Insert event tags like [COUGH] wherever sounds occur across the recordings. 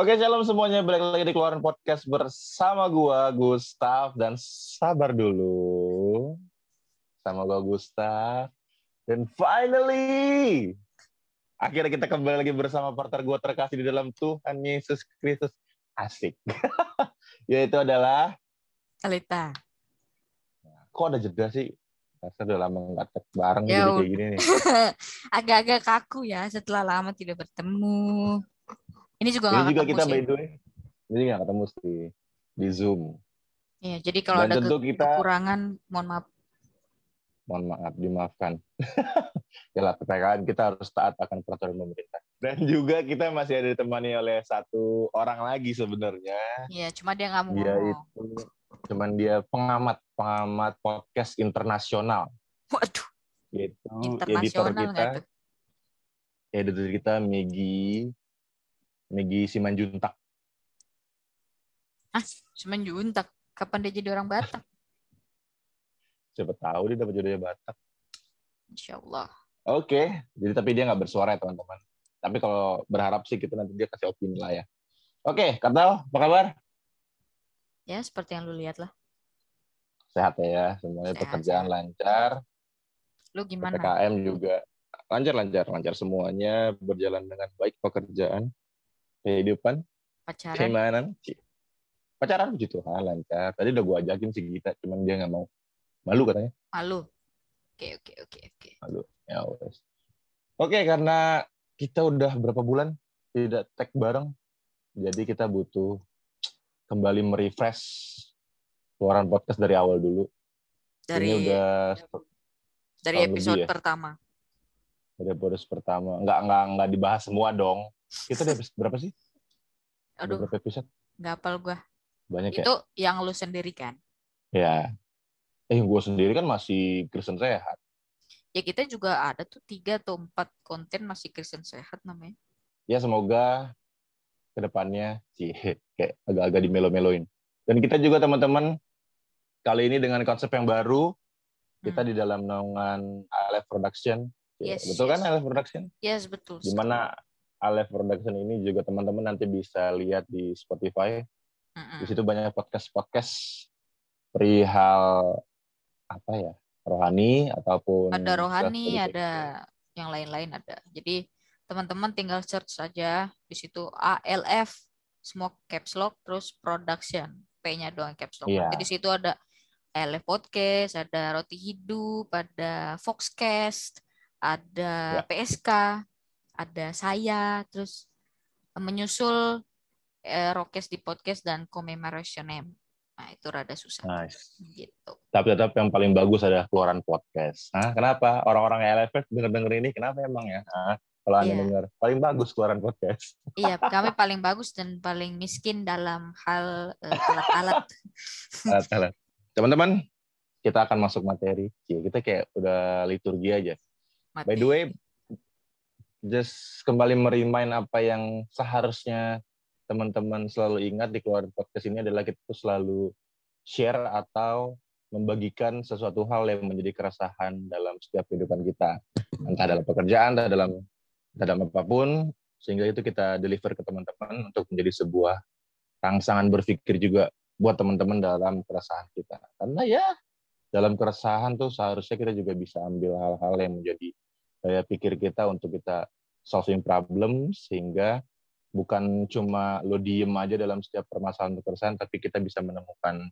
Oke, shalom semuanya. Balik lagi di Keluaran Podcast bersama gua, Gustaf. Dan sabar dulu. Sama gua, Gustaf. Dan finally, akhirnya kita kembali lagi bersama partner gua terkasih di dalam Tuhan Yesus Kristus. Asik. [LAUGHS] Yaitu adalah... Alita. Kok ada jeda sih? Rasa udah lama nggak tag bareng Ya jadi kayak gini nih. [LAUGHS] Agak-agak kaku ya setelah lama tidak bertemu. Ini juga Ini juga kita sih. by the way. Jadi nggak ketemu sih di Zoom. Iya, jadi kalau Dan ada tentu ke- kita- kekurangan, mohon maaf. mohon maaf dimaafkan. ya lah PPKM kita harus taat akan peraturan pemerintah. Dan juga kita masih ada ditemani oleh satu orang lagi sebenarnya. Iya, cuma dia nggak mau Dia itu cuman dia pengamat pengamat podcast internasional Waduh, yaitu editor internasional kita editor kita Megi Megi Simanjuntak. Semenjuntak. Kapan dia jadi orang Batak? Siapa tahu dia dapat jodohnya Batak. Insya Allah. Oke, jadi tapi dia nggak bersuara ya teman-teman. Tapi kalau berharap sih kita nanti dia kasih opini lah ya. Oke, Katal, apa kabar? Ya, seperti yang lu lihat lah. Sehat ya, semuanya Sehat, pekerjaan sehat. lancar, Lu gimana? PPKM juga lancar lancar lancar semuanya berjalan dengan baik pekerjaan, kehidupan, Pacaran? keimanan, pacaran puji Tuhan lancar. Tadi udah gue ajakin si Gita, cuman dia nggak mau, malu katanya. Malu? Oke, oke, oke, oke. Ya wes. Oke, karena kita udah berapa bulan tidak tag bareng, jadi kita butuh kembali merefresh keluaran podcast dari awal dulu. Dari Ini udah dari episode ya? pertama. dari podcast pertama. Nggak nggak nggak dibahas semua dong. Kita udah episode berapa sih? Aduh, berapa episode? nggak apal gua. Banyak ya. Itu yang lu sendiri kan? Ya. Eh, gue sendiri kan masih Kristen sehat. Ya kita juga ada tuh tiga atau empat konten masih Kristen sehat namanya. Ya semoga ke depannya sih [LAUGHS] kayak agak-agak dimelo-meloin. Dan kita juga teman-teman kali ini dengan konsep yang baru kita Hmm. di dalam naungan ALF Production. Ya, Yes, betul kan yes. ALF Production? Yes, betul. Di mana ALF Production ini juga teman-teman nanti bisa lihat di Spotify. Mm-mm. Di situ banyak podcast-podcast perihal apa ya? rohani ataupun Ada rohani, self-education. ada yang lain-lain ada. Jadi teman-teman tinggal search saja di situ ALF semua caps lock terus production P-nya doang caps lock. Iya. Nanti di situ ada ALF podcast, ada roti hidup, ada Foxcast, ada Ya. PSK, ada saya, terus menyusul eh, Rokes di podcast dan commemoration name. Nah, itu rada susah Nice. gitu. Tapi tetap yang paling bagus adalah keluaran podcast. Hah, kenapa? Orang-orang LFF denger-denger ini, kenapa emang ya? Hah, kalau Anda Iya. dengar, paling bagus keluaran podcast. Iya, kami paling bagus dan paling miskin dalam hal eh, alat-alat. [LAUGHS] Alat-alat. Teman-teman, kita akan masuk materi. Cie, Kita kayak udah liturgi aja. By the way, just kembali merimain apa yang seharusnya teman-teman selalu ingat di keluaran podcast ini adalah kita tuh selalu share atau membagikan sesuatu hal yang menjadi keresahan dalam setiap kehidupan kita. Entah dalam pekerjaan, entah dalam entah dalam apa pun, sehingga itu kita deliver ke teman-teman untuk menjadi sebuah rangsangan berpikir juga buat teman-teman dalam keresahan kita. Karena ya dalam keresahan tuh seharusnya kita juga bisa ambil hal-hal yang menjadi daya pikir kita untuk kita solving problem sehingga bukan cuma lo diem aja dalam setiap permasalahan keresahan tapi kita bisa menemukan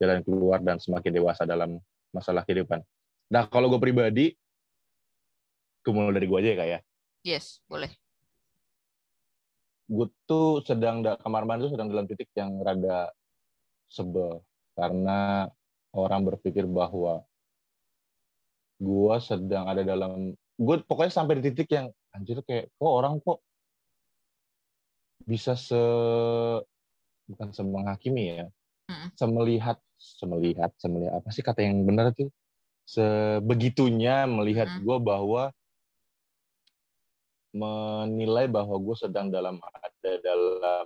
jalan keluar dan semakin dewasa dalam masalah kehidupan. Nah kalau gue pribadi, gue mulai dari gue aja ya kak ya. Yes, boleh. Gue tuh sedang da- kemarin tuh sedang dalam titik yang rada sebel karena orang berpikir bahwa gue sedang ada dalam gue pokoknya sampai di titik yang anjir kayak kok orang kok bisa se bukan semenghakimi ya Mm-mm. semelihat semelihat semelihat apa sih kata yang benar tuh sebegitunya melihat Mm-mm. gue bahwa menilai bahwa gue sedang dalam ada dalam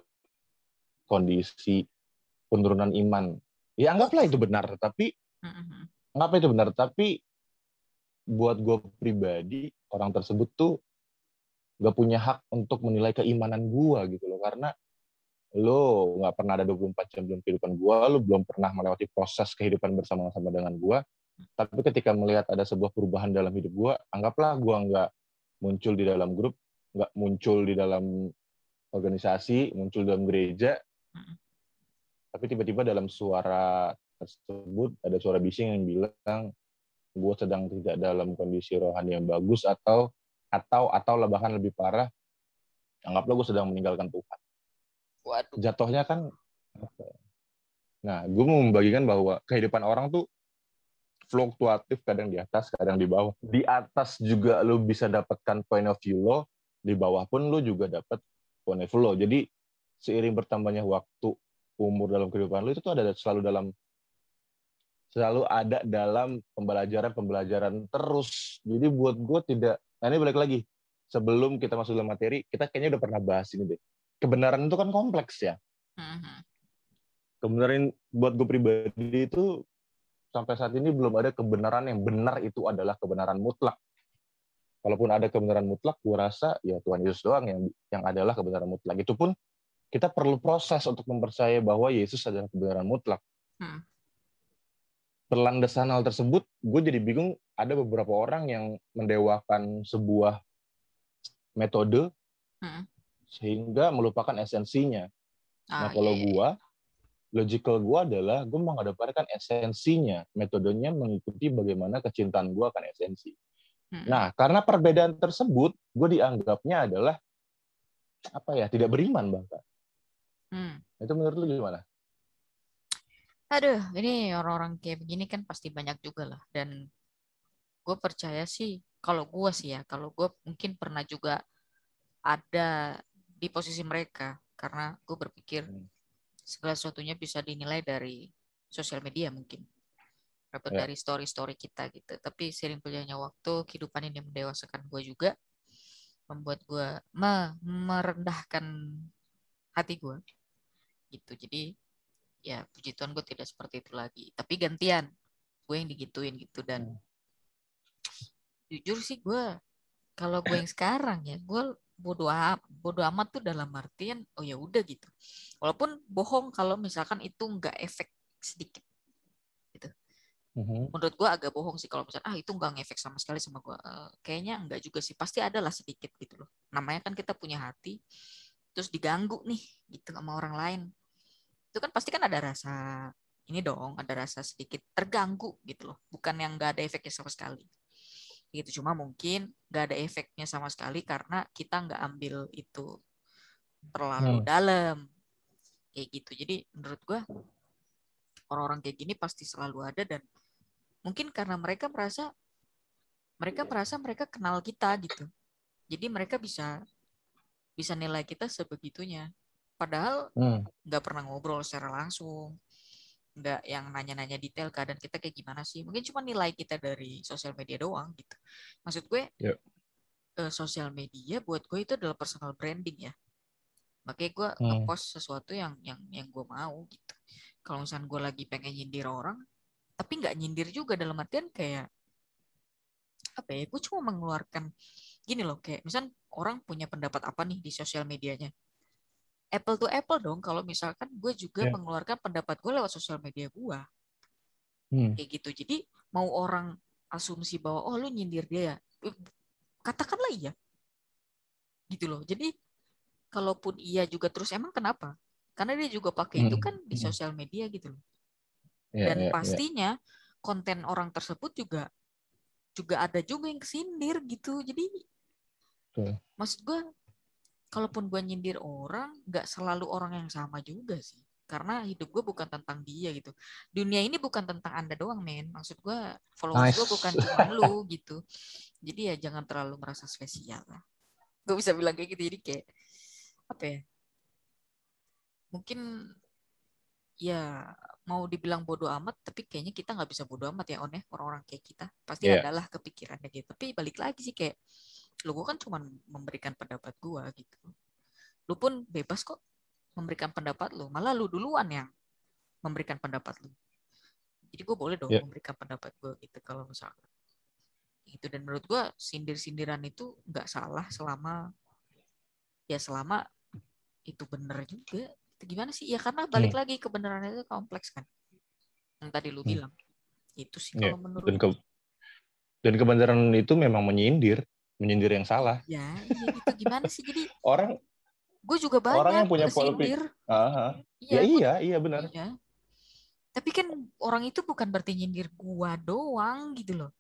kondisi penurunan iman ya anggaplah itu benar tapi Mm-mm. ngapa itu benar tapi buat gue pribadi orang tersebut tuh gak punya hak untuk menilai keimanan gue gitu loh. Karena lo nggak pernah ada 24 jam dalam kehidupan gue, lo belum pernah melewati proses kehidupan bersama-sama dengan gue. Tapi ketika melihat ada sebuah perubahan dalam hidup gue, anggaplah gue nggak muncul di dalam grup, nggak muncul di dalam organisasi, muncul dalam gereja, tapi tiba-tiba dalam suara tersebut ada suara bising yang bilang gue sedang tidak dalam kondisi rohani yang bagus atau atau atau bahkan lebih parah anggaplah gue sedang meninggalkan Tuhan. Waduh. Jatuhnya kan Nah, gue mau membagikan bahwa kehidupan orang tuh fluktuatif, kadang di atas, kadang di bawah. Di atas juga lo bisa dapatkan point of view lo, di bawah pun lo juga dapat point of view lo. Jadi seiring bertambahnya waktu, umur dalam kehidupan lo itu tuh ada selalu dalam selalu ada dalam pembelajaran-pembelajaran terus. Jadi buat gue tidak, nah ini balik lagi, sebelum kita masuk dalam materi, kita kayaknya udah pernah bahas ini deh. Kebenaran itu kan kompleks ya. Mm-hmm. Kebenaran buat gue pribadi itu sampai saat ini belum ada kebenaran yang benar itu adalah kebenaran mutlak. Kalaupun ada kebenaran mutlak, gue rasa ya Tuhan Yesus doang yang yang adalah kebenaran mutlak. Itu pun kita perlu proses untuk mempercayai bahwa Yesus adalah kebenaran mutlak. Hmm. Perlandasan hal tersebut, gue jadi bingung. Ada beberapa orang yang mendewakan sebuah metode hmm. sehingga melupakan esensinya. Ah, nah kalau iya, gue, logical gue adalah gue menghadapkan esensinya, metodenya mengikuti bagaimana kecintaan gue akan esensi. Hmm. Nah karena perbedaan tersebut, gue dianggapnya adalah apa ya tidak beriman bahkan. Hmm. Itu menurut lu gimana? Aduh, ini orang-orang kayak begini kan pasti banyak juga lah. Dan gue percaya sih kalau gue sih ya kalau gue mungkin pernah juga ada di posisi mereka karena gue berpikir hmm. segala sesuatunya bisa dinilai dari sosial media mungkin atau ya. dari story-story kita gitu tapi sering berjalannya waktu kehidupan ini mendewasakan gue juga membuat gue me merendahkan hati gue gitu jadi ya puji Tuhan gue tidak seperti itu lagi. Tapi gantian gue yang digituin gitu. Dan hmm. jujur sih gue kalau gue yang sekarang ya gue bodoh bodoh amat tuh dalam artian oh ya udah gitu. Walaupun bohong kalau misalkan itu nggak efek sedikit gitu. Uh-huh. menurut gue agak bohong sih kalau misalnya ah itu nggak ngefek sama sekali sama gue uh, kayaknya enggak juga sih. Pasti ada lah sedikit gitu loh. Namanya kan kita punya hati terus diganggu nih gitu sama orang lain itu kan pasti kan ada rasa ini dong ada rasa sedikit terganggu gitu loh. Bukan yang nggak ada efeknya sama sekali. Gitu cuma mungkin nggak ada efeknya sama sekali karena kita nggak ambil itu terlalu hmm. dalam. Kayak gitu. Jadi menurut gue orang-orang kayak gini pasti selalu ada dan mungkin karena mereka merasa mereka merasa mereka kenal kita gitu. Jadi mereka bisa bisa nilai kita sebegitunya padahal hmm. nggak hmm. pernah ngobrol secara langsung nggak yang nanya-nanya detail keadaan kita kayak gimana sih mungkin cuma nilai kita dari sosial media doang gitu maksud gue yeah. uh, sosial media buat gue itu adalah personal branding ya makanya gue hmm. ngepost sesuatu yang yang yang gue mau gitu kalau misalnya gue lagi pengen nyindir orang tapi nggak nyindir juga dalam artian kayak apa ya gue cuma mengeluarkan gini loh kayak misal orang punya pendapat apa nih di sosial medianya apple to apple dong kalau misalkan gue juga yeah. mengeluarkan pendapat gue lewat sosial media gue hmm. kayak gitu jadi mau orang asumsi bahwa oh lu nyindir dia ya katakanlah iya gitu loh jadi kalaupun iya juga terus emang kenapa karena dia juga pakai hmm. itu kan di hmm. sosial media gitu loh yeah, dan yeah, ya. pastinya yeah. konten orang tersebut juga juga ada juga yang kesindir gitu jadi okay. maksud gue kalaupun gue nyindir orang nggak selalu orang yang sama juga sih. Karena hidup gue bukan tentang dia gitu. Dunia ini bukan tentang anda doang men. Maksud gue followers nice. gue bukan cuma lu [LAUGHS] gitu. Jadi ya jangan terlalu merasa spesial lah. Gue bisa bilang kayak gitu. Jadi kayak apa ya? Mungkin ya mau dibilang bodoh amat tapi kayaknya kita nggak bisa bodoh amat ya on ya. Orang-orang kayak kita. Pasti yeah. adalah kepikirannya gitu. Tapi balik lagi sih kayak lu gue kan cuma memberikan pendapat gue gitu lu pun bebas kok memberikan pendapat lu malah lu duluan yang memberikan pendapat lu jadi gue boleh dong yeah. memberikan pendapat gue gitu kalau misalkan itu dan menurut gue sindir-sindiran itu nggak salah selama ya selama itu benar juga gimana sih ya karena balik hmm. lagi kebenaran itu kompleks kan yang tadi lu hmm. bilang itu sih iya. kalau yeah. menurut dan, ke, dan kebenaran itu memang menyindir menyindir yang salah ya iya gitu gimana sih jadi orang gue juga banyak orang yang punya pola uh ya, ya iya iya benar iya. tapi kan orang itu bukan berarti nyindir gua doang gitu loh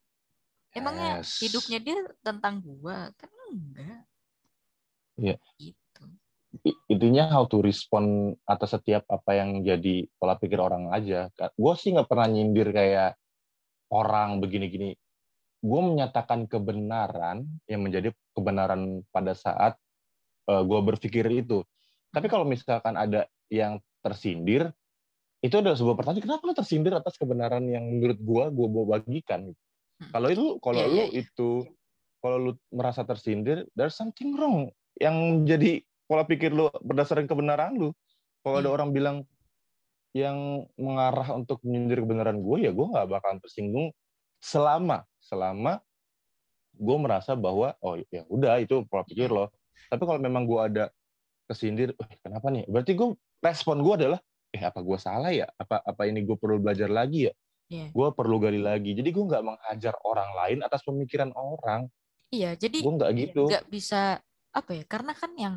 emangnya yes. hidupnya dia tentang gua kan enggak Iya. Gitu. Intinya how to respond atas setiap apa yang jadi pola pikir orang aja. Gue sih nggak pernah nyindir kayak orang begini-gini. Gue menyatakan kebenaran yang menjadi kebenaran pada saat uh, eh, gue berpikir itu. Tapi kalau misalkan ada yang tersindir, itu adalah sebuah pertanyaan. Kenapa lo tersindir atas kebenaran yang menurut gue gue mau bagikan? Hmm. Kalau itu, kalau yeah, lo yeah, yeah. itu, kalau lo merasa tersindir, there's something wrong yang jadi pola pikir lu berdasarkan kebenaran lu. Kalau hmm. ada orang bilang yang mengarah untuk menyindir kebenaran gue, ya gue nggak bakalan tersinggung selama selama gue merasa bahwa oh ya udah itu pola pikir lo. Tapi kalau memang gue ada kesindir, eh, kenapa nih? Berarti gue respon gue adalah eh apa gue salah ya? Apa apa ini gue perlu belajar lagi ya? Yeah. Gue perlu gali lagi. Jadi gue nggak menghajar orang lain atas pemikiran orang. Iya, jadi gue nggak gitu. Nggak bisa apa ya karena kan yang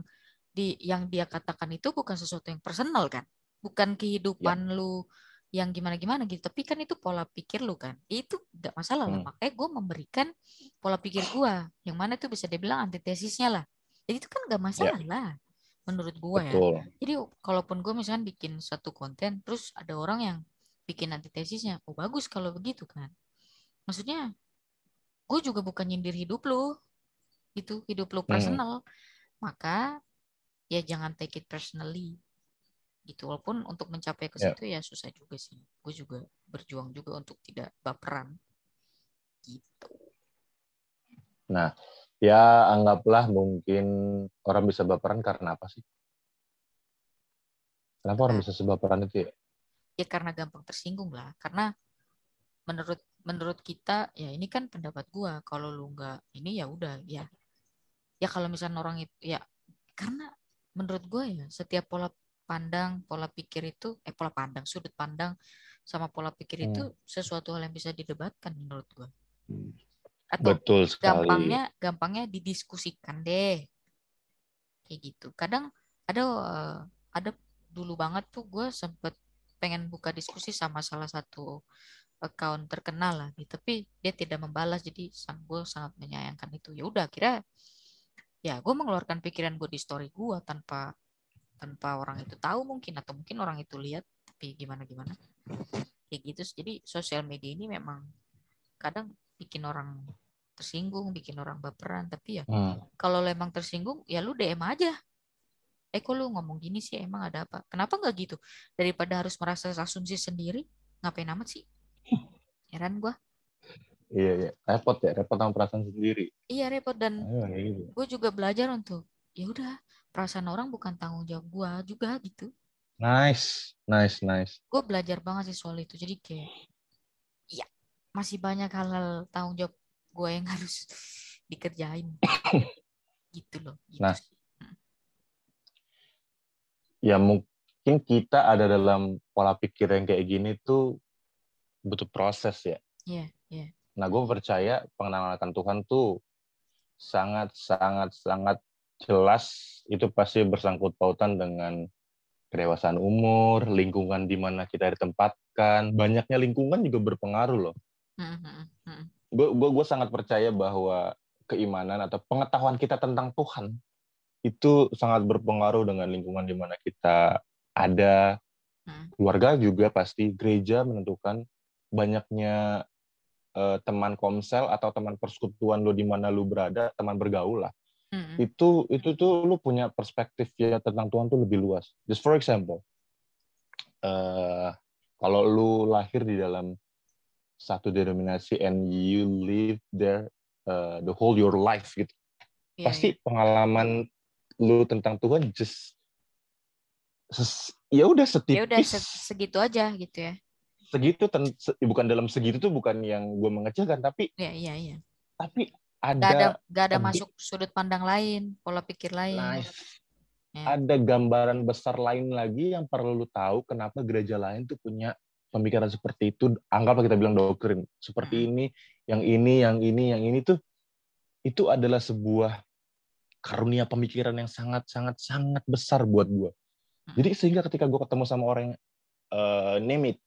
di yang dia katakan itu bukan sesuatu yang personal kan bukan kehidupan ya. lu yang gimana gimana gitu tapi kan itu pola pikir lu kan itu nggak masalah lah hmm. makanya gue memberikan pola pikir gue yang mana itu bisa dibilang antitesisnya lah jadi itu kan nggak ya. masalah ya. menurut gue ya jadi kalaupun gue misalnya bikin satu konten terus ada orang yang bikin antitesisnya oh bagus kalau begitu kan maksudnya gue juga bukan nyindir hidup lu itu hidup lu hmm. personal hmm. maka ya jangan take it personally gitu. Walaupun untuk mencapai ke ya. situ yeah. ya susah juga sih. Gue juga berjuang juga untuk tidak baperan. Gitu. Nah ya anggaplah mungkin orang bisa baperan karena apa sih? Kenapa nah, orang bisa sebaperan itu ya? Ya karena gampang tersinggung lah. Karena menurut menurut kita ya ini kan pendapat gue kalau lu nggak ini ya udah ya. Ya kalau misalnya orang itu ya. Karena menurut gue ya setiap pola pandang pola pikir itu eh pola pandang sudut pandang sama pola pikir hmm. itu sesuatu hal yang bisa didebatkan menurut gue atau Betul sekali. gampangnya gampangnya didiskusikan deh. Kayak gitu. Kadang ada uh, ada dulu banget tuh gue sempet pengen buka diskusi sama salah satu account terkenal lah gitu tapi dia tidak membalas jadi sang gue sangat menyayangkan itu. Ya udah kira ya gue mengeluarkan pikiran gue di story gue tanpa tanpa orang itu tahu mungkin atau mungkin orang itu lihat tapi gimana gimana. Kayak gitu jadi sosial media ini memang kadang bikin orang tersinggung bikin orang baperan. Tapi ya hmm. kalau emang tersinggung ya lu DM aja. Eh kok lu ngomong gini sih? Emang ada apa? Kenapa nggak gitu? Daripada harus merasa asumsi sendiri ngapain amat sih? Heran gue Iya, iya. Repot ya, repot sama perasaan sendiri. Iya, repot. Dan oh, gitu. gue juga belajar untuk ya udah perasaan orang bukan tanggung jawab gue juga gitu. Nice, nice, nice. Gue belajar banget sih soal itu. Jadi kayak, ya masih banyak hal-hal tanggung jawab gue yang [LAUGHS] harus dikerjain. [COUGHS] gitu loh. Gitu nah, sih. Ya mungkin kita ada dalam pola pikir yang kayak gini tuh butuh proses ya. Iya, yeah, iya. Yeah. Nah, gue percaya pengenalan akan Tuhan tuh sangat sangat sangat jelas itu pasti bersangkut pautan dengan kedewasaan umur, lingkungan di mana kita ditempatkan, banyaknya lingkungan juga berpengaruh loh. Gue gue gue sangat percaya bahwa keimanan atau pengetahuan kita tentang Tuhan itu sangat berpengaruh dengan lingkungan di mana kita ada. Mm. Keluarga juga pasti, gereja menentukan banyaknya uh, teman komsel atau teman persekutuan lo di mana lo berada, teman bergaul lah. Mm-hmm. Itu itu tuh lu punya perspektif ya tentang Tuhan tuh lebih luas. Just for example, uh, kalau lu lahir di dalam satu denominasi and you live there uh, the whole your life gitu, yeah, pasti yeah. pengalaman lu tentang Tuhan just ya udah setipis. Ya udah segitu aja gitu ya segitu ten, se, bukan dalam segitu tuh bukan yang gue mengecilkan tapi iya iya iya tapi ada gak ada gak ada masuk sudut pandang lain pola pikir lain nice yeah. ada gambaran besar lain lagi yang perlu lu tahu kenapa gereja lain tuh punya pemikiran seperti itu. Anggaplah kita bilang doktrin seperti hmm. ini, yang ini, yang ini, yang ini tuh itu adalah sebuah karunia pemikiran yang sangat sangat sangat besar buat gue. Hmm. Jadi sehingga ketika gue ketemu sama orang yang uh, name it,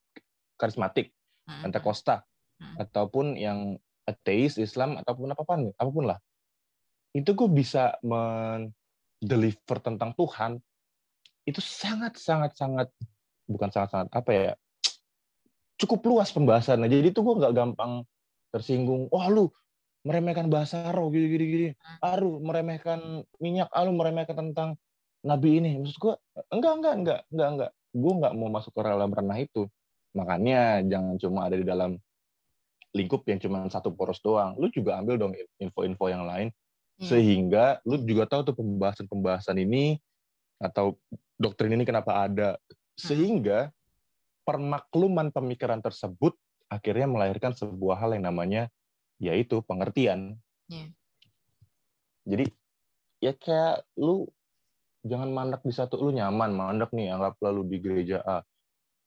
karismatik. Pentakosta, hmm. ataupun yang ateis, Islam, ataupun apa pun, apa pun lah, itu gue bisa mendeliver tentang Tuhan itu sangat sangat sangat bukan sangat sangat apa ya cukup luas pembahasannya. Jadi itu gue nggak gampang tersinggung wah lu meremehkan bahasa roh gini gini gini. Aru meremehkan minyak alu meremehkan tentang nabi ini. Maksud gue enggak enggak enggak enggak enggak. Gue nggak mau masuk ke dalam ranah itu. Makanya jangan cuma ada di dalam lingkup yang cuma satu poros doang lu juga ambil dong info-info yang lain Hmm. sehingga lu juga tahu tuh pembahasan-pembahasan ini atau doktrin ini kenapa ada hmm. sehingga permakluman pemikiran tersebut akhirnya melahirkan sebuah hal yang namanya yaitu pengertian. Yeah. Jadi ya kayak lu jangan mandek di satu lu nyaman mandek nih anggap lalu di gereja A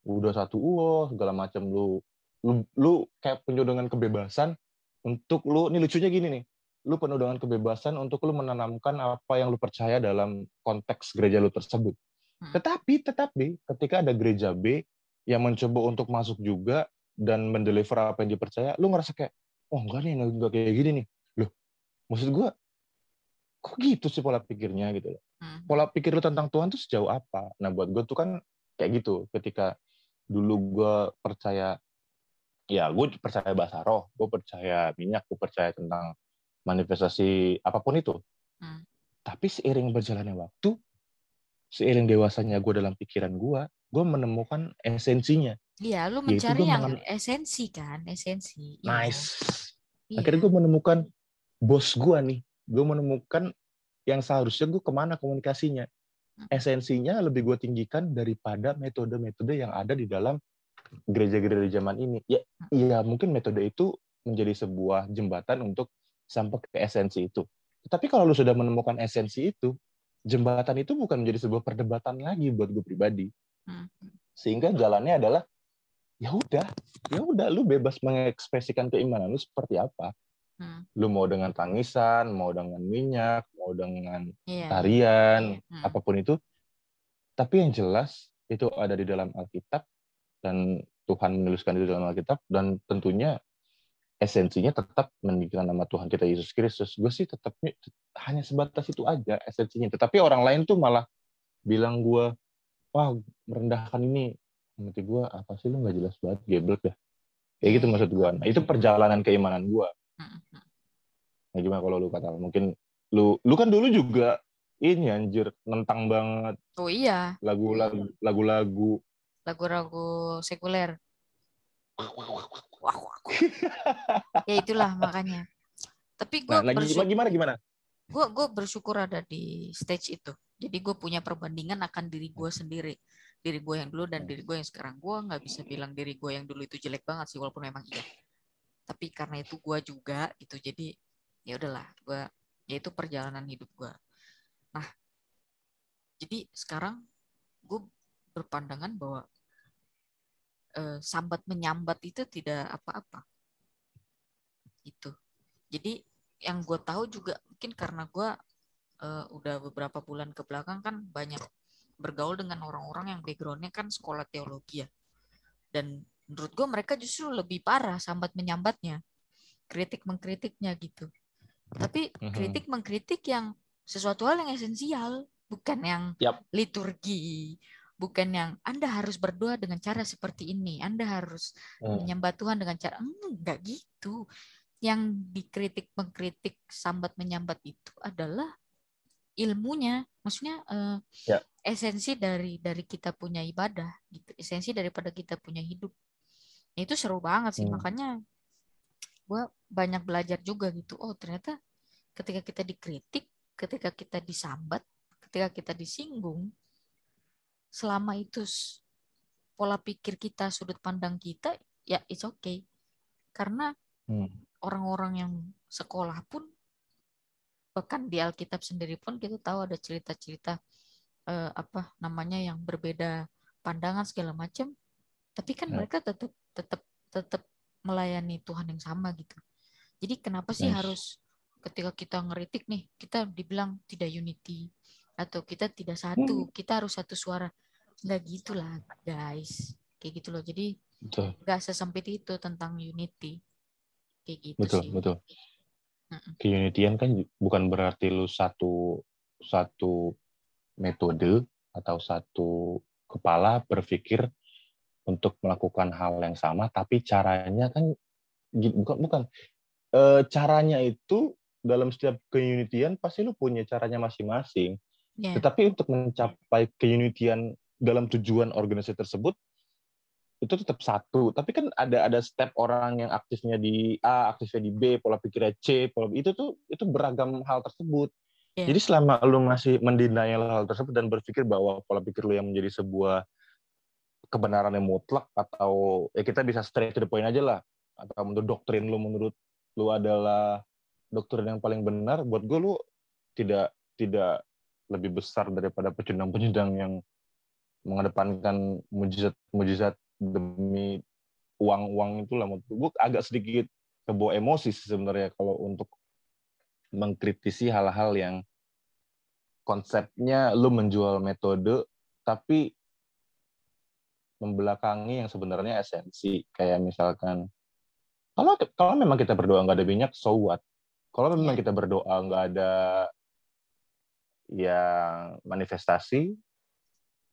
udah satu uo segala macam lu lu lu kayak penuh dengan kebebasan untuk lu ini lucunya gini nih lu penuh dengan kebebasan untuk lu menanamkan apa yang lu percaya dalam konteks gereja lu tersebut. Hmm. Tetapi, tetapi ketika ada gereja B yang mencoba untuk masuk juga dan mendeliver apa yang dipercaya, lu ngerasa kayak, oh enggak nih, enggak kayak gini nih. Loh, maksud gue, kok gitu sih pola pikirnya gitu loh. Hmm. Pola pikir lu tentang Tuhan tuh sejauh apa? Nah buat gue tuh kan kayak gitu. Ketika dulu gue percaya, ya gue percaya bahasa roh, gue percaya minyak, gue percaya tentang manifestasi apa pun itu. Hmm. Tapi seiring berjalannya waktu, seiring dewasanya gue dalam pikiran gue, gue menemukan esensinya. Iya, lu mencari yang mengen... esensi kan, esensi. Iya. Nice. Iya. Akhirnya gue menemukan bos gue nih. Gue menemukan yang seharusnya gue ke mana komunikasinya. Hmm. Esensinya lebih gue tinggikan daripada metode-metode yang ada di dalam gereja-gereja zaman ini. Ya, hmm. iya mungkin metode itu menjadi sebuah jembatan untuk sampai ke esensi itu. Tapi kalau lu sudah menemukan esensi itu, jembatan itu bukan menjadi sebuah perdebatan lagi buat gue pribadi. Hmm. Sehingga jalannya adalah ya udah, ya udah lu bebas mengekspresikan keimanan lu seperti apa. Hmm. Lu mau dengan tangisan, mau dengan minyak, mau dengan yeah. tarian, yeah. Hmm. apa pun itu. Tapi yang jelas itu ada di dalam Alkitab dan Tuhan menuliskan itu dalam Alkitab dan tentunya esensinya tetap meninggikan nama Tuhan kita Yesus Kristus. Gue sih tetap hanya sebatas itu aja esensinya. Tetapi orang lain tuh malah bilang gue, wah merendahkan ini. Nanti gue apa sih lu nggak jelas banget, geblek dah. Kayak gitu maksud gue. Nah itu perjalanan keimanan gue. Nah gimana kalau lu kata? Mungkin lu, lu kan dulu juga ini anjir nentang banget. Oh iya. Lagu-lagu, lagu-lagu. Lagu-lagu sekuler. Wah, [LAUGHS] wah, ya itulah makanya. Tapi gue nah, bersyukur, gimana gimana? Gue gue bersyukur ada di stage itu. Jadi gue punya perbandingan akan diri gue sendiri. Diri gue yang dulu dan diri gue yang sekarang. Gue nggak bisa bilang diri gue yang dulu itu jelek banget sih walaupun memang iya. Tapi karena itu gue juga gitu jadi ya udahlah gue ya itu perjalanan hidup gue nah jadi sekarang gue berpandangan bahwa eh, sambat menyambat itu tidak apa-apa itu jadi yang gue tahu juga mungkin karena gue uh, udah beberapa bulan ke belakang kan banyak bergaul dengan orang-orang yang backgroundnya kan sekolah teologi ya dan menurut gue mereka justru lebih parah sambat menyambatnya kritik mengkritiknya gitu tapi mhm. kritik mengkritik yang sesuatu hal yang esensial bukan yang yep. liturgi bukan yang Anda harus berdoa dengan cara seperti ini, Anda harus hmm. menyembah Tuhan dengan cara enggak gitu. Yang dikritik mengkritik sambat menyambat itu adalah ilmunya, maksudnya uh, ya. esensi dari dari kita punya ibadah gitu, esensi daripada kita punya hidup. Itu seru banget sih, hmm. makanya gue banyak belajar juga gitu. Oh ternyata ketika kita dikritik, ketika kita disambat, ketika kita disinggung, selama itu pola pikir kita, sudut pandang kita, ya it's okay. Karena hmm. orang-orang yang sekolah pun, bahkan di Alkitab sendiri pun kita tahu ada cerita-cerita uh, apa namanya yang berbeda pandangan segala macam tapi kan ya. mereka tetap tetap tetap melayani Tuhan yang sama gitu jadi kenapa sih yes. harus ketika kita ngeritik nih kita dibilang tidak unity atau kita tidak satu hmm. kita harus satu suara. Nggak gitulah guys. Kayak gitu loh. Jadi nggak sesempit itu tentang unity. Kayak gitu betul sih. betul. Keunitian kan bukan berarti lu satu satu metode atau satu kepala berpikir untuk melakukan hal yang sama tapi caranya kan bukan bukan. E, caranya itu dalam setiap keunitian pasti lu punya caranya masing-masing yeah. tetapi untuk mencapai keunitian dalam tujuan organisasi tersebut itu tetap satu tapi kan ada ada step orang yang aktifnya di A aktifnya di B pola pikirnya C pola itu tuh itu beragam hal tersebut yeah. jadi selama lu masih mendenial hal tersebut dan berpikir bahwa pola pikir lu yang menjadi sebuah kebenaran yang mutlak atau ya kita bisa straight to the point aja lah atau menurut doktrin lu menurut lu adalah doktrin yang paling benar buat gue lu tidak tidak lebih besar daripada pecundang-pecundang yang mengedepankan mujizat-mujizat demi uang-uang itu lah gue agak sedikit kebawa emosi sebenarnya kalau untuk mengkritisi hal-hal yang konsepnya lu menjual metode tapi membelakangi yang sebenarnya esensi. Kayak misalkan kalau kalau memang kita berdoa nggak ada minyak so what? Kalau memang iya. kita berdoa nggak ada yang manifestasi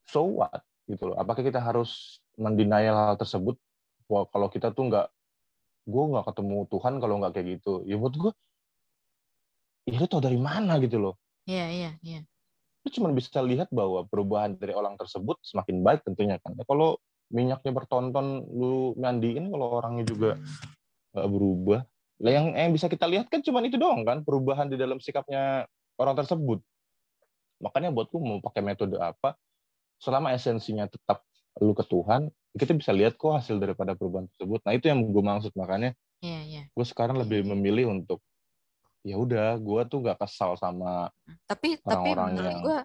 so what gitu loh. Apakah kita harus mendenial hal tersebut? Wah, kalau kita tuh nggak gue nggak ketemu Tuhan kalau nggak kayak gitu. Ya buat gue ya lu tau dari mana gitu loh. Iya iya iya. Lu cuma bisa lihat bahwa perubahan dari orang tersebut semakin baik tentunya kan. Ya, kalau minyaknya bertonton lu mandiin kalau orangnya juga nggak berubah. Lah yang yang bisa kita lihat kan cuma itu doang kan perubahan di dalam sikapnya orang tersebut makanya buatku mau pakai metode apa? Selama esensinya tetap lu ke Tuhan kita bisa lihat kok hasil daripada perubahan tersebut. Nah itu yang gue maksud. Makanya yeah, yeah. gue sekarang lebih memilih untuk ya udah gue tuh gak kesal sama tapi orang -orang tapi menurut yang... gue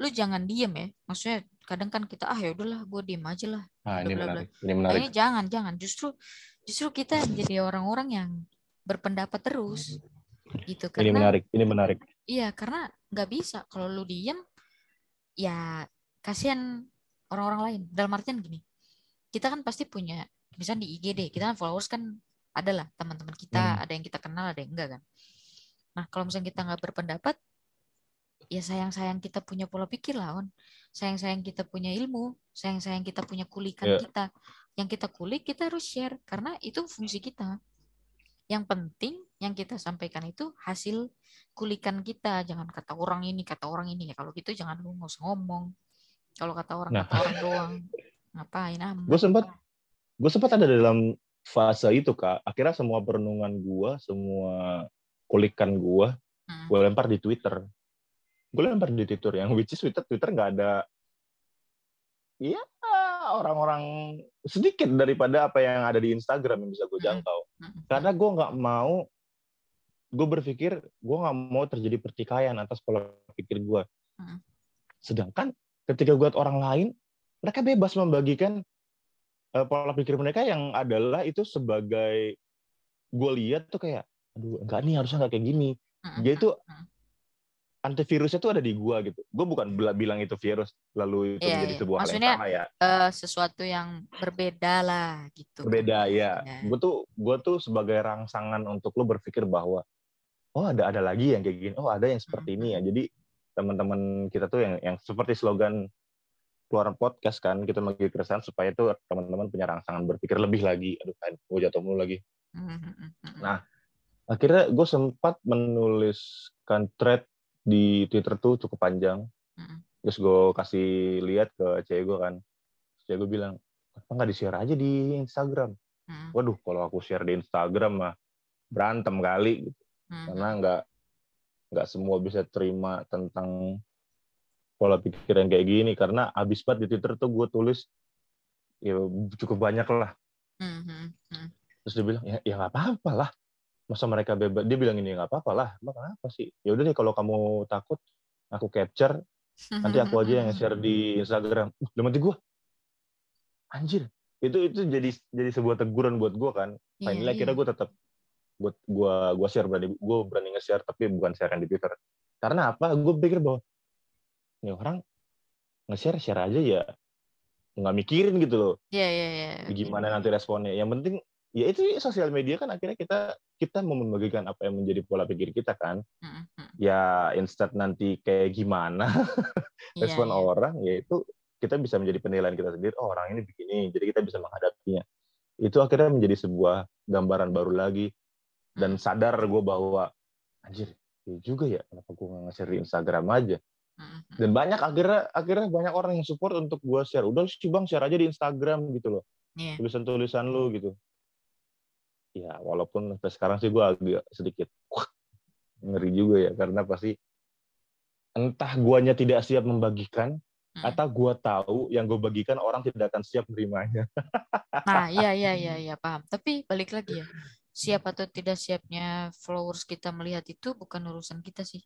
lu jangan diem ya. Maksudnya kadang kan kita ah ya udahlah gue diem aja lah. Nah, ini, menarik. ini menarik. Ini jangan jangan. Justru justru kita jadi orang-orang yang berpendapat terus. Gitu karena ini menarik ini menarik iya karena nggak bisa kalau lu diem ya kasihan orang-orang lain. Dalam artian gini, kita kan pasti punya, misalnya di IGD, kita kan followers kan adalah teman-teman kita, hmm. ada yang kita kenal, ada yang enggak kan. Nah, kalau misalnya kita nggak berpendapat, ya sayang-sayang kita punya pola pikir lah, on. Sayang-sayang kita punya ilmu, sayang-sayang kita punya kulikan yeah. kita. Yang kita kulik, kita harus share, karena itu fungsi kita. Yang penting yang kita sampaikan itu hasil kulikan kita. Jangan kata orang ini, kata orang ini. Ya kalau gitu jangan lu nggak usah ngomong. Kalau kata orang nah. kata orang doang. Ngapain amat. Gue sempat gue sempat ada dalam fase itu kak. Akhirnya semua perenungan gue, semua kulikan gue, hmm. gue lempar di Twitter. Gue lempar di Twitter yang which is Twitter Twitter nggak ada Iya, orang-orang sedikit daripada apa yang ada di Instagram yang bisa gue hmm. jangkau. Hmm. Karena gue nggak mau, gue berpikir gue nggak mau terjadi pertikaian atas pola pikir gue. Hmm. Sedangkan ketika gue orang lain mereka bebas membagikan uh, pola pikir mereka yang adalah itu sebagai gue lihat tuh kayak aduh enggak nih harusnya enggak kayak gini dia itu antivirusnya tuh ada di gue gitu gue bukan bilang itu virus lalu itu yeah, menjadi yeah. sebuah hal yang sama ya uh, sesuatu yang berbeda lah gitu berbeda ya yeah. gue tuh gue tuh sebagai rangsangan untuk lo berpikir bahwa oh ada ada lagi yang kayak gini. Oh ada yang seperti ini ya. Jadi teman-teman kita tuh yang yang seperti slogan keluaran podcast kan kita bagi keresahan supaya tuh teman-teman punya rangsangan berpikir lebih lagi. Aduh kan gue jatuh mulu lagi. Nah akhirnya gue sempat menuliskan thread di Twitter tuh cukup panjang. Terus gue kasih lihat ke cewek gue kan. Cewek gue bilang apa nggak di share aja di Instagram? Waduh kalau aku share di Instagram mah berantem kali gitu karena nggak nggak semua bisa terima tentang pola pikir yang kayak gini. Karena abis banget di Twitter tuh gue tulis ya cukup banyak lah. Mm-hmm. terus dia bilang ya ya nggak apa-apa lah. Masa mereka bebas? Dia bilang ini nggak apa-apa lah. Emang kenapa sih? Ya udah deh kalau kamu takut aku capture. Nanti aku aja yang share di Instagram. Uh, dalam hati gue anjir. Itu itu jadi jadi sebuah teguran buat gue kan. Iya, finally iya. akhirnya gue tetap buat gue gue share berani gue berani nge-share tapi bukan share di Twitter. Karena apa? Gue pikir bahwa ini orang nge-share share aja ya nggak mikirin gitu loh. Iya, iya, iya. gimana nanti responnya? Yang penting ya itu sosial media kan akhirnya kita kita mau membagikan apa yang menjadi pola pikir kita kan. Mm, mm. ya instead nanti kayak gimana [LAUGHS] Iya, respon iya. orang ya itu kita bisa menjadi penilaian kita sendiri oh orang ini begini jadi kita bisa menghadapinya. Itu akhirnya menjadi sebuah gambaran baru lagi dan sadar gue bahwa anjir ya juga ya kenapa gue nggak nge-share di Instagram aja Mm, mm. dan banyak akhirnya akhirnya banyak orang yang support untuk gue share udah sih bang share aja di Instagram gitu loh Iya. tulisan-tulisan lu gitu ya walaupun sampai sekarang sih gue agak sedikit wah, ngeri juga ya karena pasti entah guanya tidak siap membagikan Mm. atau gua tahu yang gue bagikan orang tidak akan siap menerimanya Nah, iya iya iya iya paham. Tapi balik lagi ya. Siap atau tidak siapnya followers kita melihat itu bukan urusan kita sih.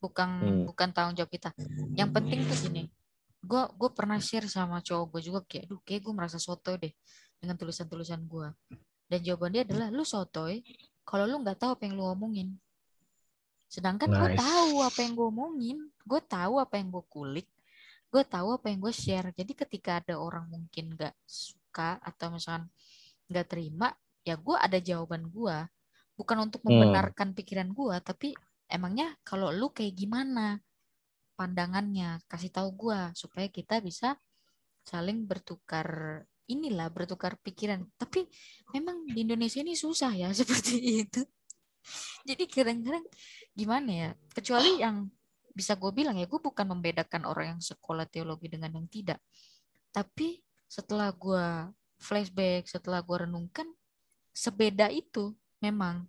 Bukan Hmm. bukan tanggung jawab kita. Yang penting tuh gini. Gue gue pernah share sama cowok gue juga kayak, duh kayak gue merasa sotoy deh dengan tulisan-tulisan gue. Dan jawaban dia adalah, lu sotoy kalau lu nggak tahu apa yang lu omongin. Sedangkan gue Nice. tahu apa yang gue omongin, gue tahu apa yang gue kulik, gue tahu apa yang gue share. Jadi ketika ada orang mungkin nggak suka atau misalkan nggak terima, ya gue ada jawaban gue. Bukan untuk Hmm. membenarkan pikiran gue, tapi emangnya kalau lu kayak gimana pandangannya, kasih tahu gue supaya kita bisa saling bertukar inilah bertukar pikiran. Tapi memang di Indonesia ini susah ya [LAUGHS] seperti itu. Jadi kadang-kadang gimana ya? Kecuali yang bisa gue bilang ya, gue bukan membedakan orang yang sekolah teologi dengan yang tidak. Tapi setelah gue flashback, setelah gue renungkan, sebeda itu memang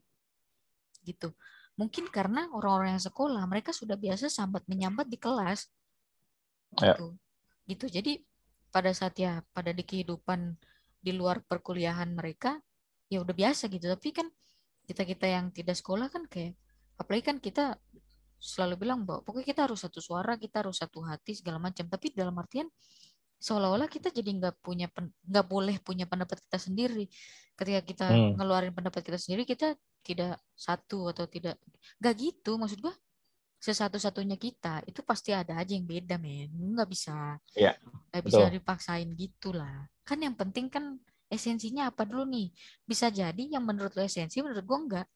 gitu. Mungkin karena orang-orang yang sekolah mereka sudah biasa sambat menyambat di kelas, Ya. gitu. Gitu. Jadi pada saat ya pada di kehidupan di luar perkuliahan mereka ya udah biasa gitu. Tapi kan kita kita yang tidak sekolah kan kayak apalagi kan kita selalu bilang bahwa pokoknya kita harus satu suara, kita harus satu hati segala macam. Tapi dalam artian seolah-olah kita jadi nggak punya nggak boleh punya pendapat kita sendiri. Ketika kita Hmm. ngeluarin pendapat kita sendiri, kita tidak satu atau tidak nggak gitu. Maksud gua sesatu-satunya kita itu pasti ada aja yang beda men nggak bisa Iya, nggak bisa betul. dipaksain gitulah kan yang penting kan esensinya apa dulu nih bisa jadi yang menurut lo esensi menurut gua enggak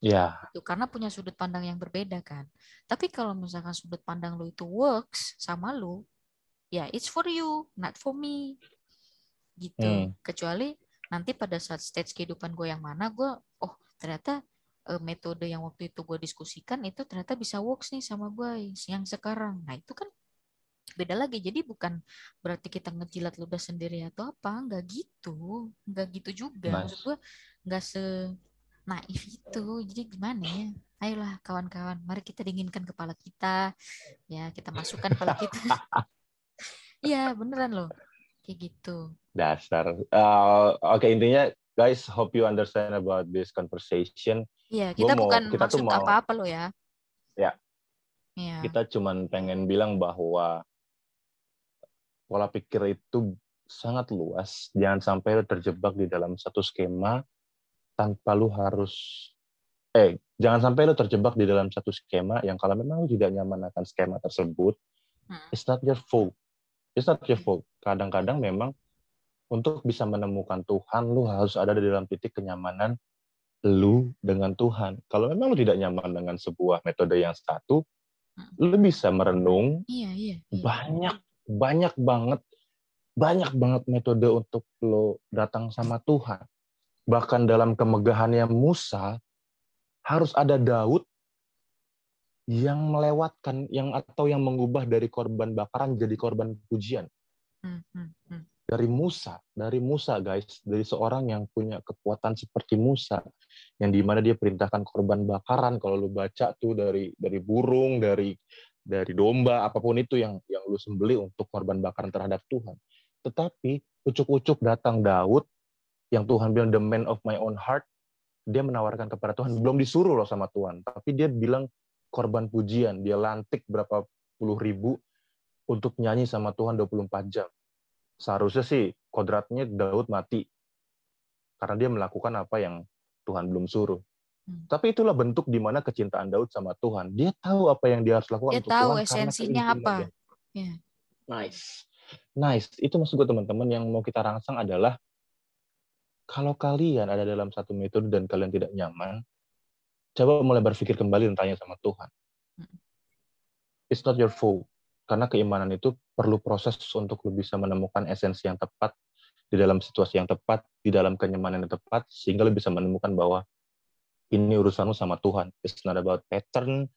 ya gitu karena punya sudut pandang yang berbeda kan tapi kalau misalkan sudut pandang lo itu works sama lo ya it's for you not for me. Gitu. Hmm. kecuali nanti pada saat stage kehidupan gue yang mana gue oh ternyata eh, metode yang waktu itu gue diskusikan itu ternyata bisa works nih sama gue yang sekarang. Nah itu kan beda lagi. Jadi bukan berarti kita ngejilat ludah sendiri atau apa nggak gitu. Nggak gitu juga. Maksud Nice. gue nggak se naif itu. Jadi gimana ya? Ayolah kawan-kawan mari kita dinginkan kepala kita. Ya kita masukkan kepala kita [LAUGHS] iya beneran loh. Kayak gitu. Dasar. Eh, oke intinya guys hope you understand about this conversation. Iya Gua kita mau- bukan kita tuh maksud mau- apa-apa loh ya. Ya. iya. Kita cuman pengen bilang bahwa pola pikir itu sangat luas. Jangan sampai lu terjebak di dalam satu skema tanpa lu harus eh jangan sampai lu terjebak di dalam satu skema yang kalau memang lu tidak nyaman akan skema tersebut Hmm. it's not your fault it's not your fault kadang-kadang memang untuk bisa menemukan Tuhan lu harus ada di dalam titik kenyamanan lu dengan Tuhan kalau memang lu tidak nyaman dengan sebuah metode yang satu Hmm. lu bisa merenung iya iya, iya. banyak banyak banget banyak banget metode untuk lo datang sama Tuhan bahkan dalam kemegahannya Musa harus ada Daud yang melewatkan yang atau yang mengubah dari korban bakaran jadi korban pujian. Hmm, hmm, hmm. dari Musa dari Musa guys. Dari seorang yang punya kekuatan seperti Musa yang di mana dia perintahkan korban bakaran. Kalau lu baca tuh dari dari burung dari dari domba apa pun itu yang yang lu sembeli untuk korban bakaran terhadap Tuhan. Tetapi ucuk-ucuk datang Daud yang Tuhan bilang the man of my own heart dia menawarkan kepada Tuhan. Belum disuruh loh sama Tuhan tapi dia bilang korban pujian dia lantik berapa ribu untuk nyanyi sama Tuhan 24 jam. Seharusnya sih kodratnya Daud mati karena dia melakukan apa yang Tuhan belum suruh. Hmm. Tapi itulah bentuk di mana kecintaan Daud sama Tuhan. Dia tahu apa yang dia harus lakukan dia untuk tahu Tuhan. esensinya apa. Yeah. Nice. Nice. Itu maksud gue teman-teman yang mau kita rangsang adalah kalau kalian ada dalam satu metode dan kalian tidak nyaman, coba mulai berpikir kembali dan tanya sama Tuhan. Hmm. It's not your fault. Karena keimanan itu perlu proses untuk lu bisa menemukan esensi yang tepat di dalam situasi yang tepat, di dalam kenyamanan yang tepat, sehingga lu bisa menemukan bahwa ini urusanmu sama Tuhan. It's not about pattern,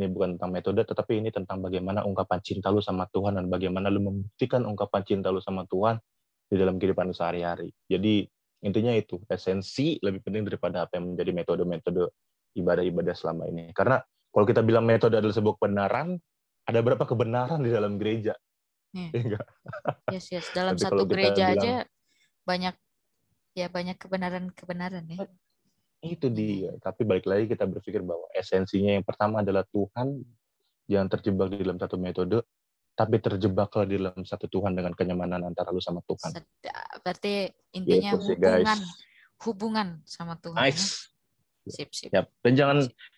ini bukan tentang metode, tetapi ini tentang bagaimana ungkapan cinta lu sama Tuhan dan bagaimana lu membuktikan ungkapan cinta lu sama Tuhan di dalam kehidupan lu sehari-hari. Jadi intinya itu, esensi lebih penting daripada apa yang menjadi metode-metode ibadah-ibadah selama ini. Karena kalau kita bilang metode adalah sebuah kebenaran, ada berapa kebenaran di dalam gereja? [LAUGHS] Yeah. Ya yes, yes. Dalam Tapi satu gereja bilang, aja banyak ya banyak kebenaran-kebenaran ya. Itu dia. Tapi balik lagi kita berpikir bahwa esensinya yang pertama adalah Tuhan, jangan terjebak di dalam satu metode, tapi terjebaklah di dalam satu Tuhan dengan kenyamanan antara lu sama Tuhan. Sedap. Berarti intinya gitu hubungan, guys. hubungan sama Tuhan. Ya. Nice. Ya? Sip, sip. Yep. Dan jangan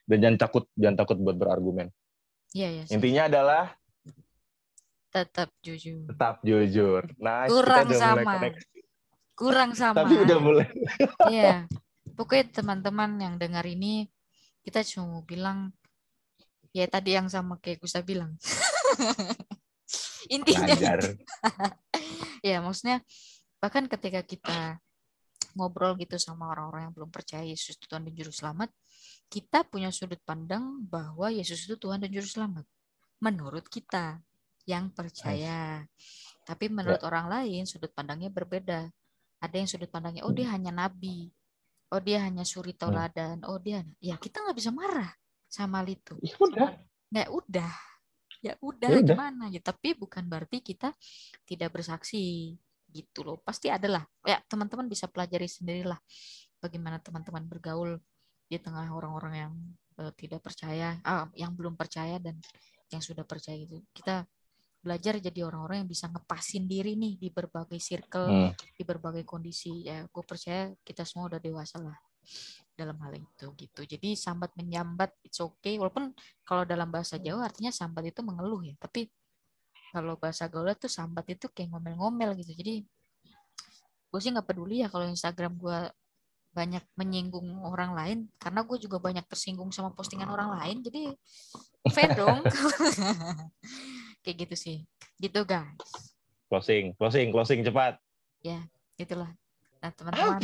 dan jangan takut jangan takut buat berargumen. Iya, iya. Intinya adalah tetap jujur. Tetap jujur. Nah, kurang kita sama. Kurang sama. Tapi udah mulai. [LAUGHS] Iya. Pokoknya teman-teman yang dengar ini kita cuma bilang ya tadi yang sama kayak Gusta bilang. [LAUGHS] Intinya. [LAUGHS] ya, maksudnya bahkan ketika kita ngobrol gitu sama orang-orang yang belum percaya Yesus itu Tuhan dan Juru Selamat, kita punya sudut pandang bahwa Yesus itu Tuhan dan Juru Selamat. Menurut kita yang percaya. Tapi menurut ya. orang lain sudut pandangnya berbeda. Ada yang sudut pandangnya, oh dia hanya nabi. Oh dia hanya suri hmm. tauladan. Oh dia, ya kita nggak bisa marah sama itu. Ya udah. Nggak udah. Ya udah, ya gimana ya. Tapi bukan berarti kita tidak bersaksi gitu loh. Pasti adalah. Ya teman-teman bisa pelajari sendirilah bagaimana teman-teman bergaul di tengah orang-orang yang uh, tidak percaya, uh, yang belum percaya dan yang sudah percaya itu. Kita belajar jadi orang-orang yang bisa ngepasin diri nih di berbagai circle, hmm. di berbagai kondisi. Ya, gue percaya kita semua udah dewasa lah dalam hal itu gitu. Jadi sambat menyambat it's okay. Walaupun kalau dalam bahasa Jawa artinya sambat itu mengeluh ya. Tapi kalau bahasa gaul tuh sambat itu kayak ngomel-ngomel gitu. Jadi gue sih nggak peduli ya kalau Instagram gue banyak menyinggung orang lain karena gue juga banyak tersinggung sama postingan orang lain jadi fair dong. [LAUGHS] Kayak gitu sih. Gitu guys. Closing closing closing cepat. Ya itulah. Nah teman-teman.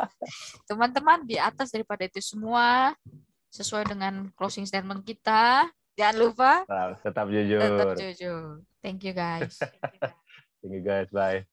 [LAUGHS] Teman-teman di atas daripada itu semua sesuai dengan closing statement kita jangan lupa tetap jujur. tetap jujur. Thank you guys. [LAUGHS] Thank you guys. Bye